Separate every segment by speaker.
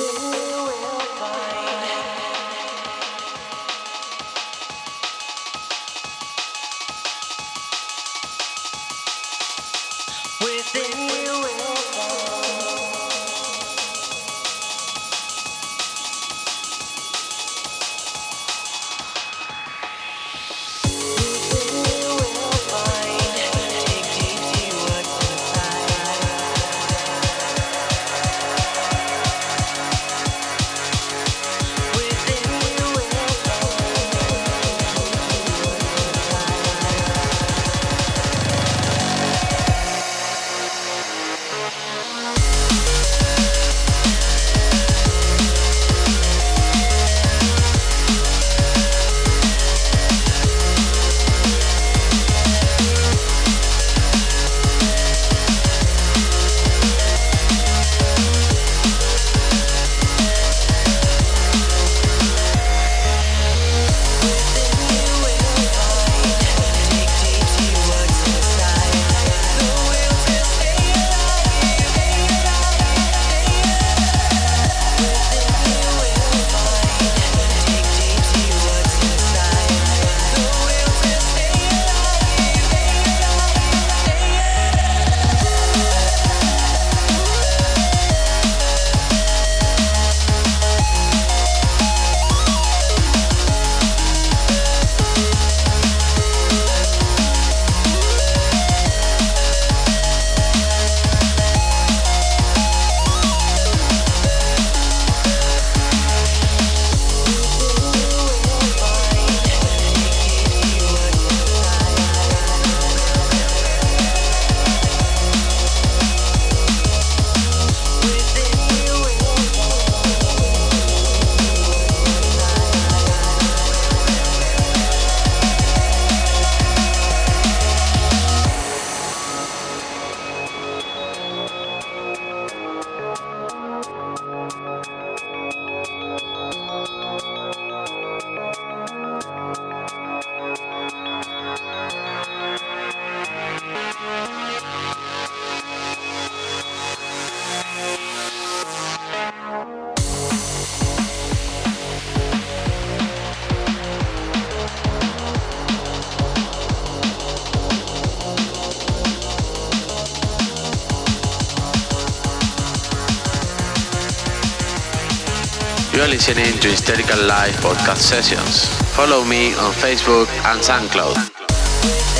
Speaker 1: Ooh. Listening to Hysterical Live podcast sessions. Follow me on Facebook and SoundCloud.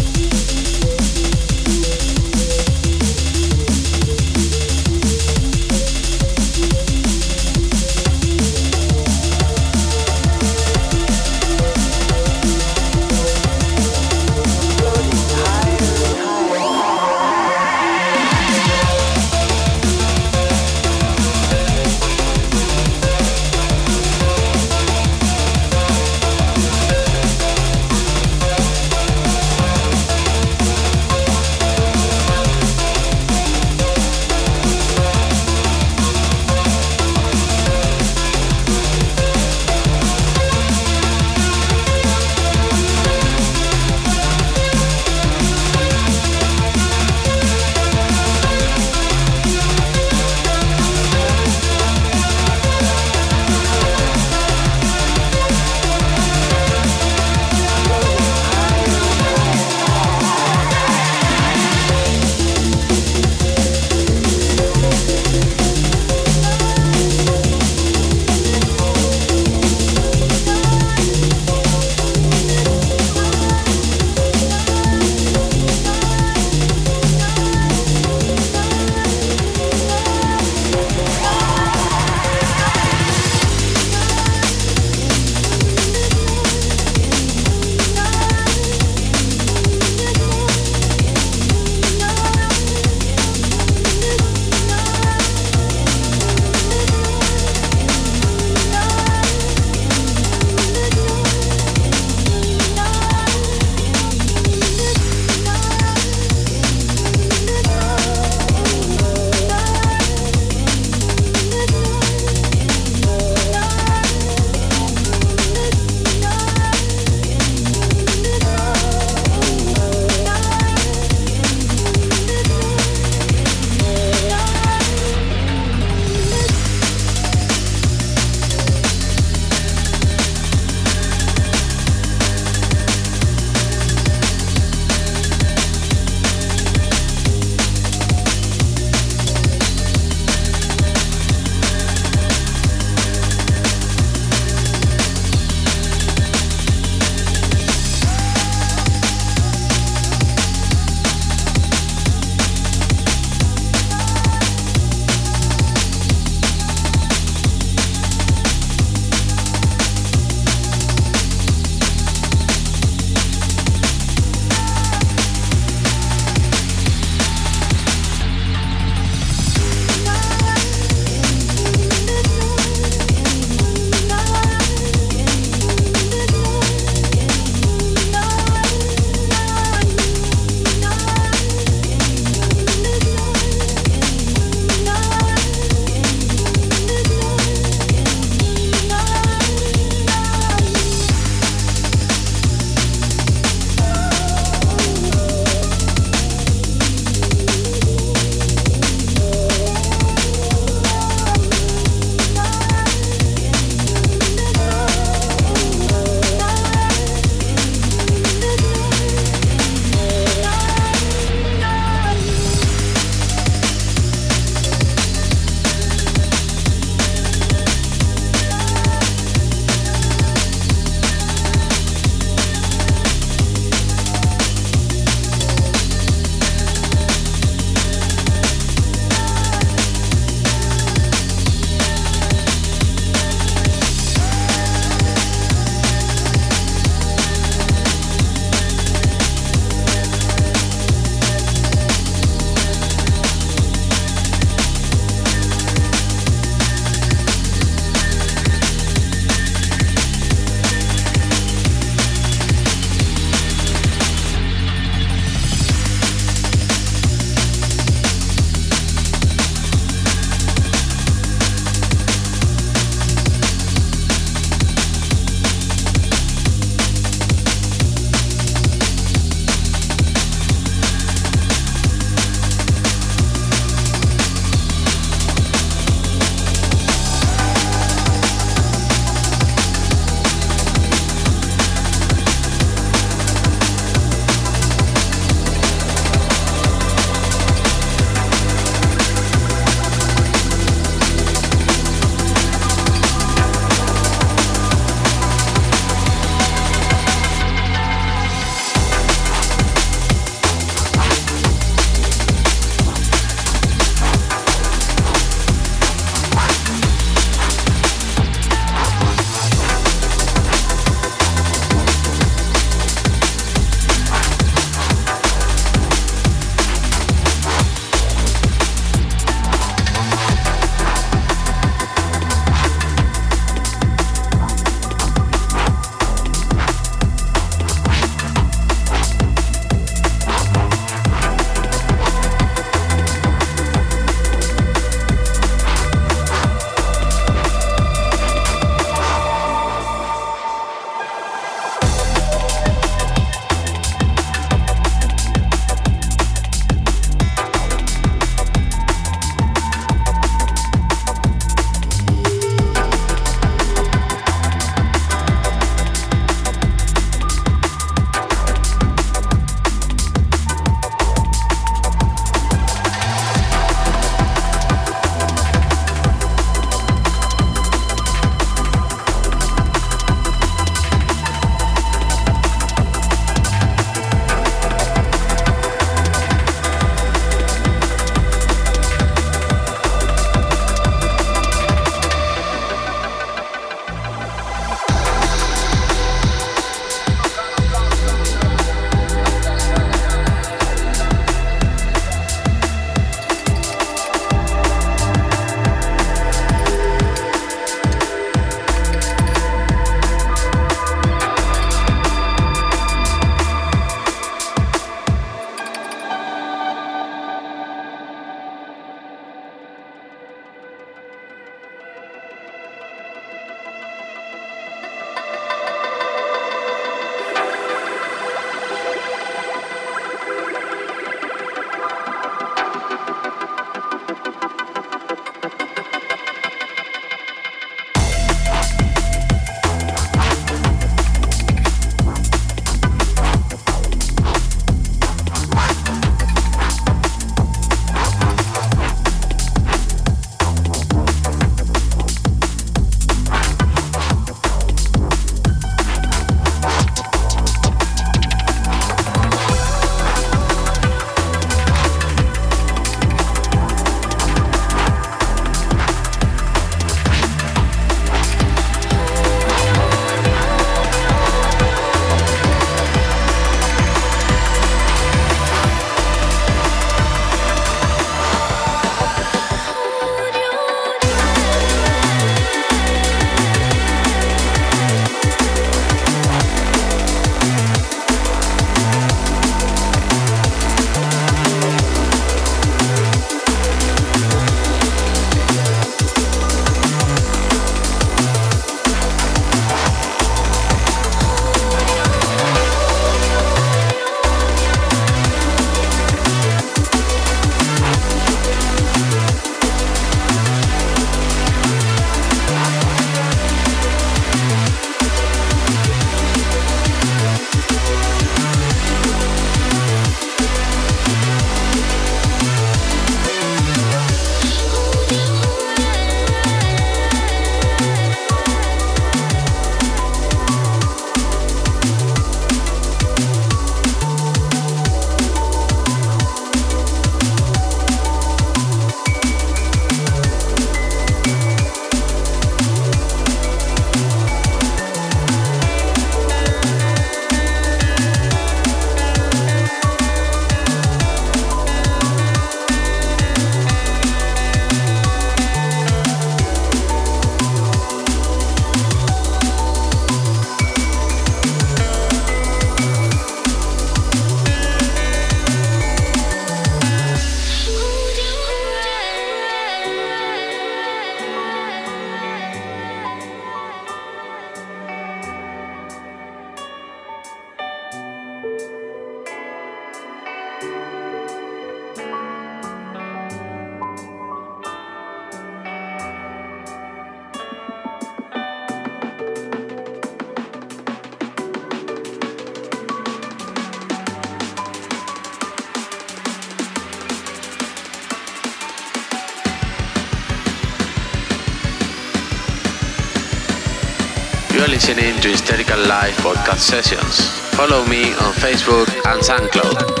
Speaker 2: Listening to Hysterical Live podcast sessions. Follow me on Facebook and SoundCloud.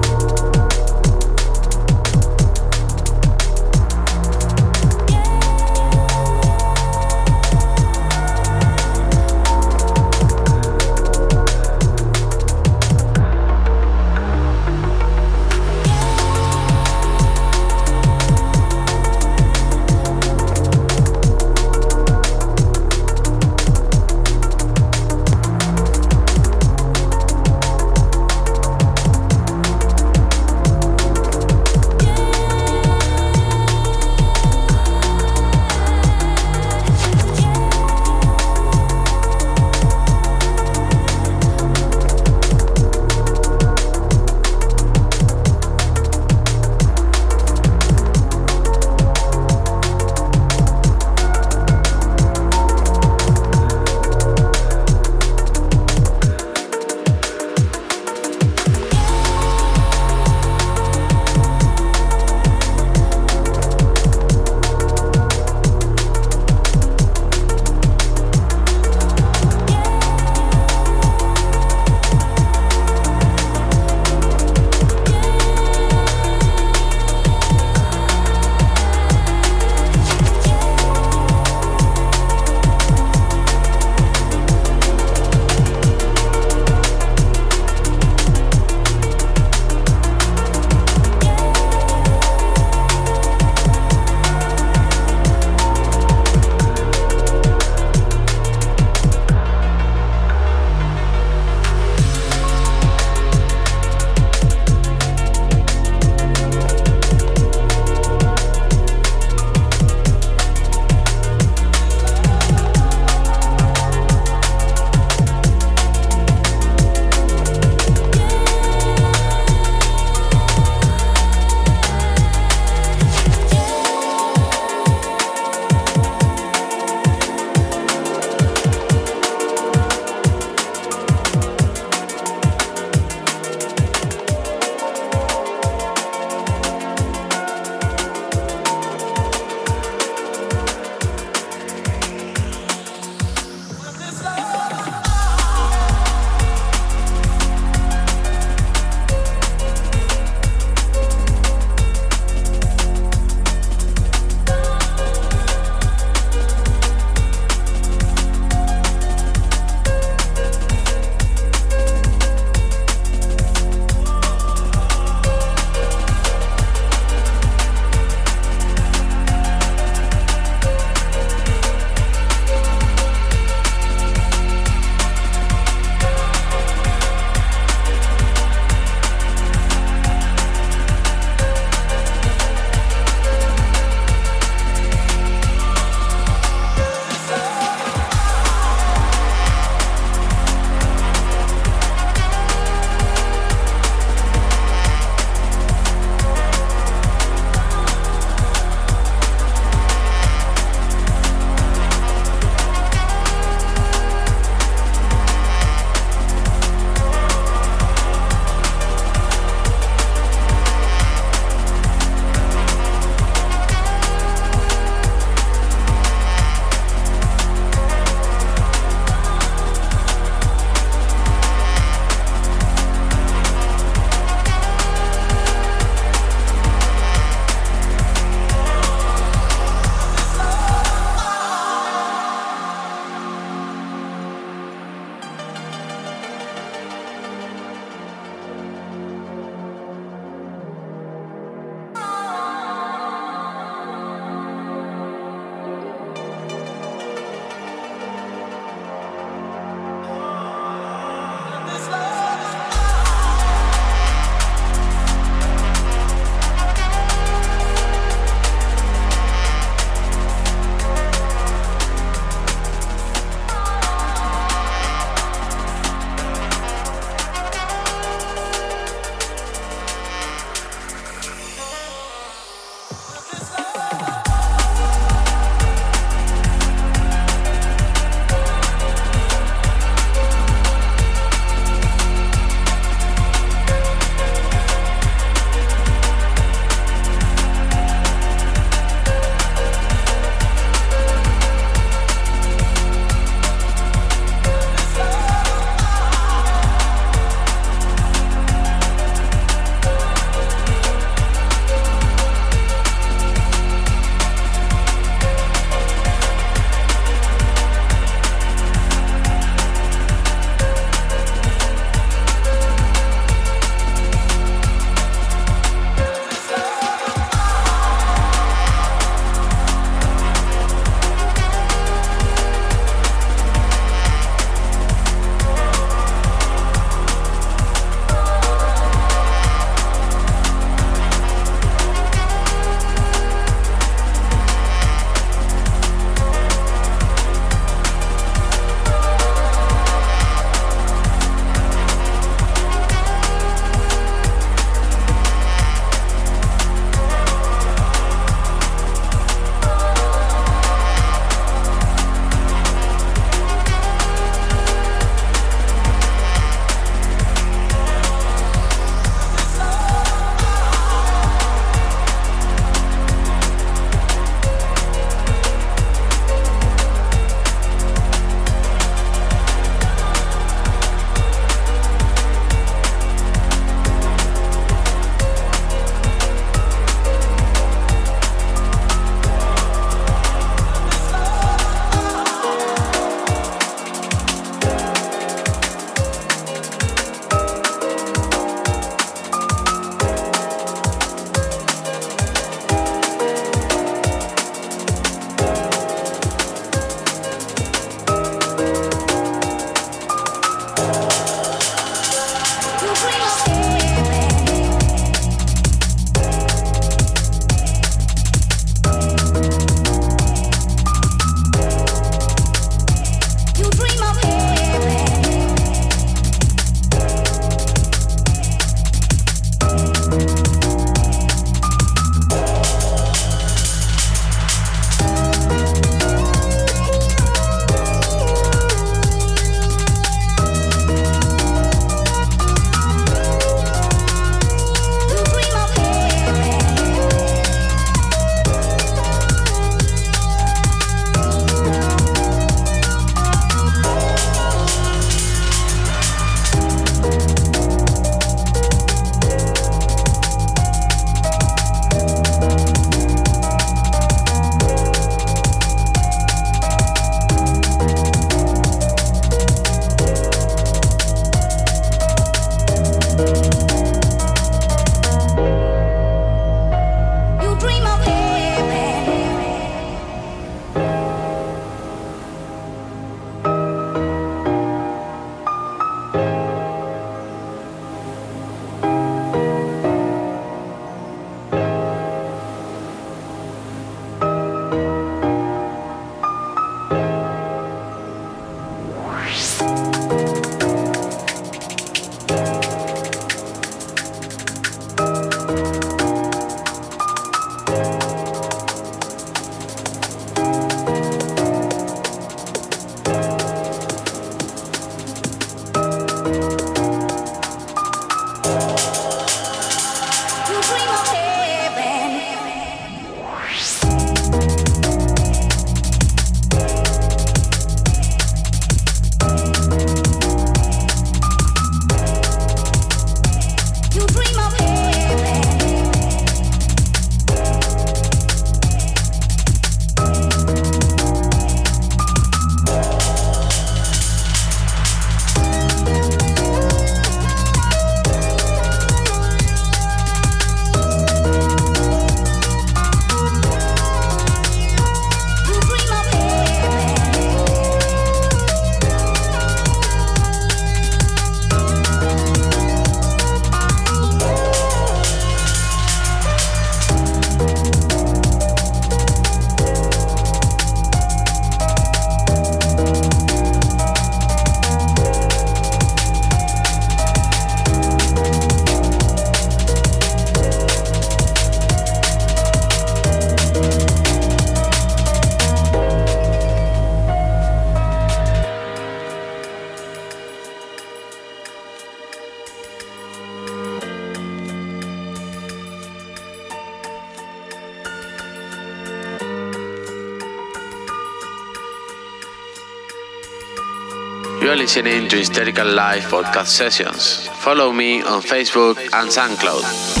Speaker 1: You are listening to Hysterical Live podcast sessions. Follow me on Facebook and SoundCloud.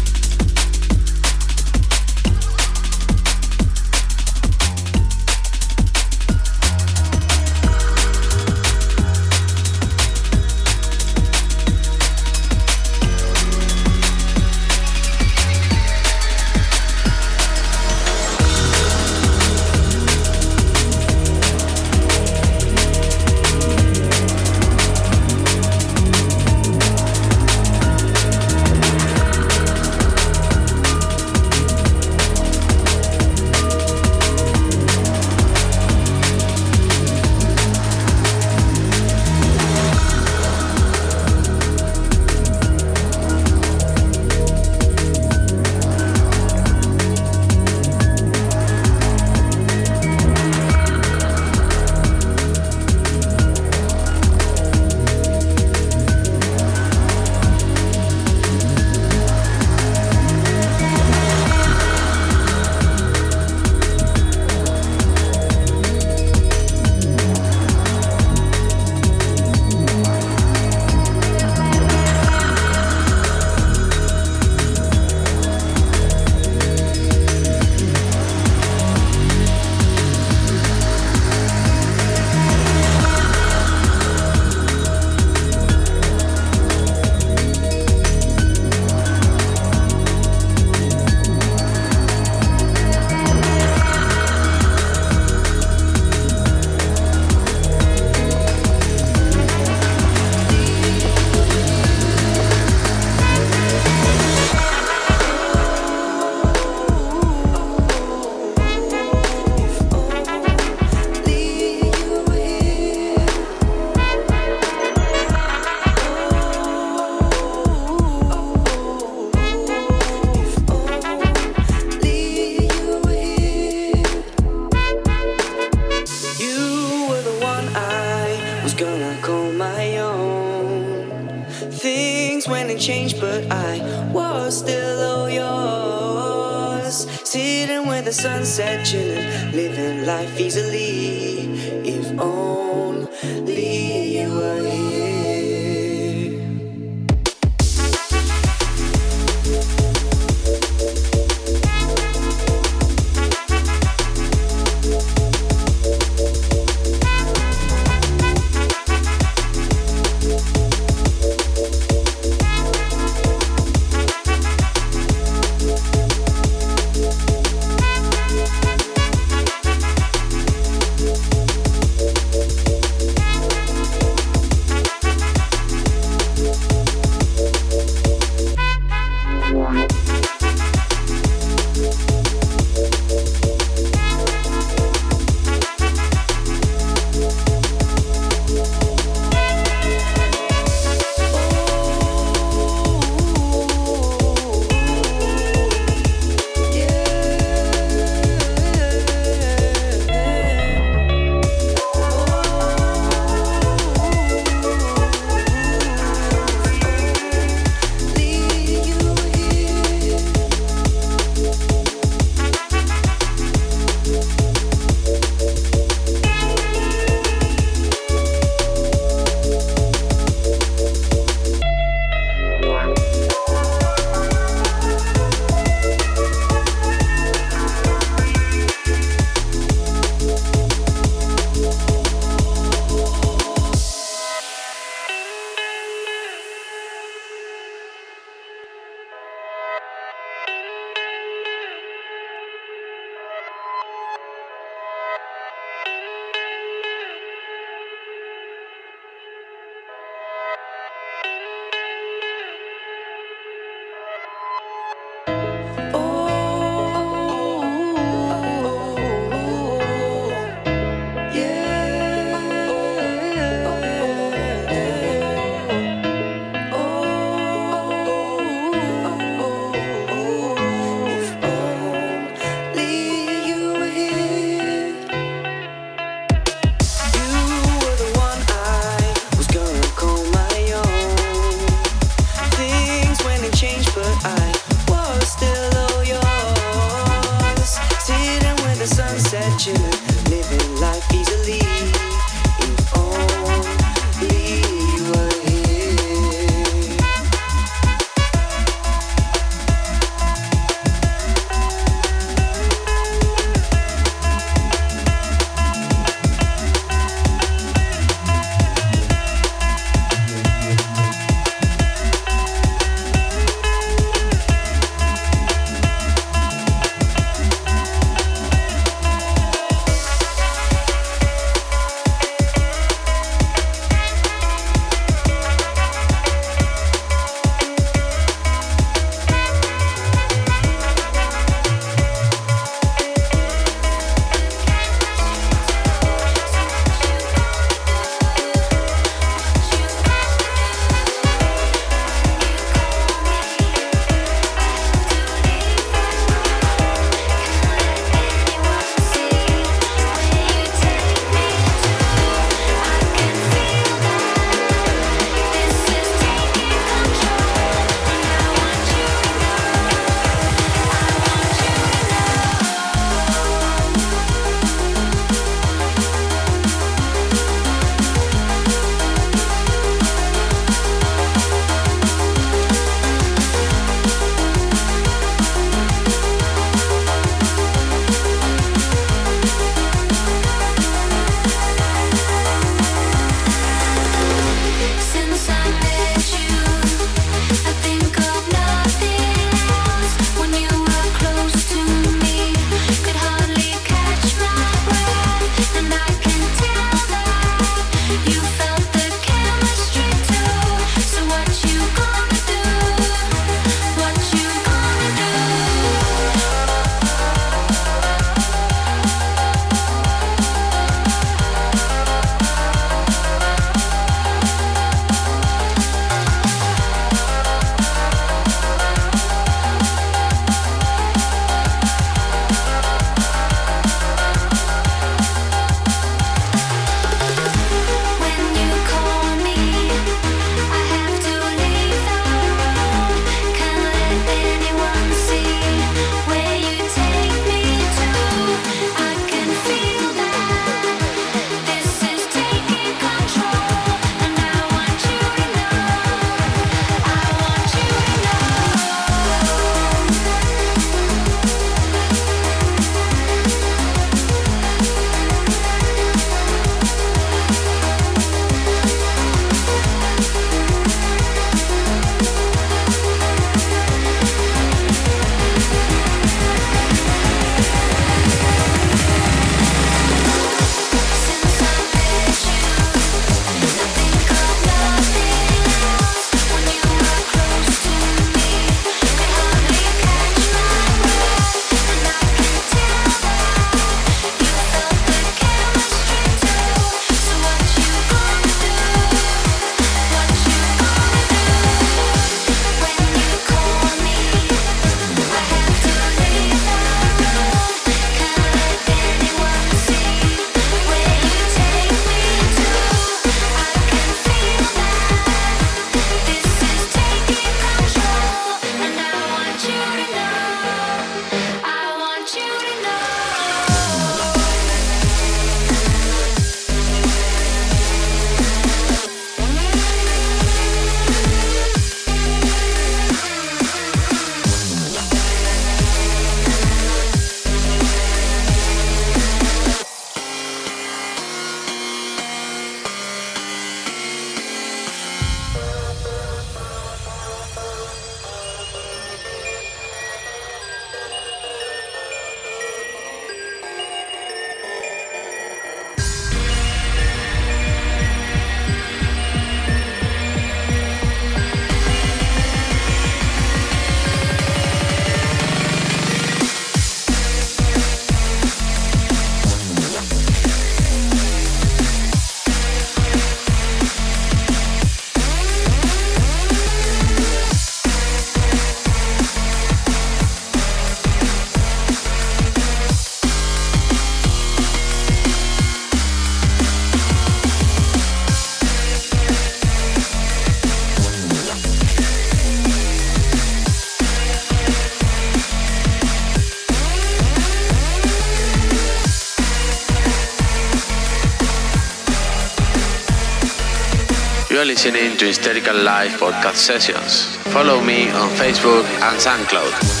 Speaker 2: To Hysterical Live podcast sessions. Follow me on Facebook and SoundCloud.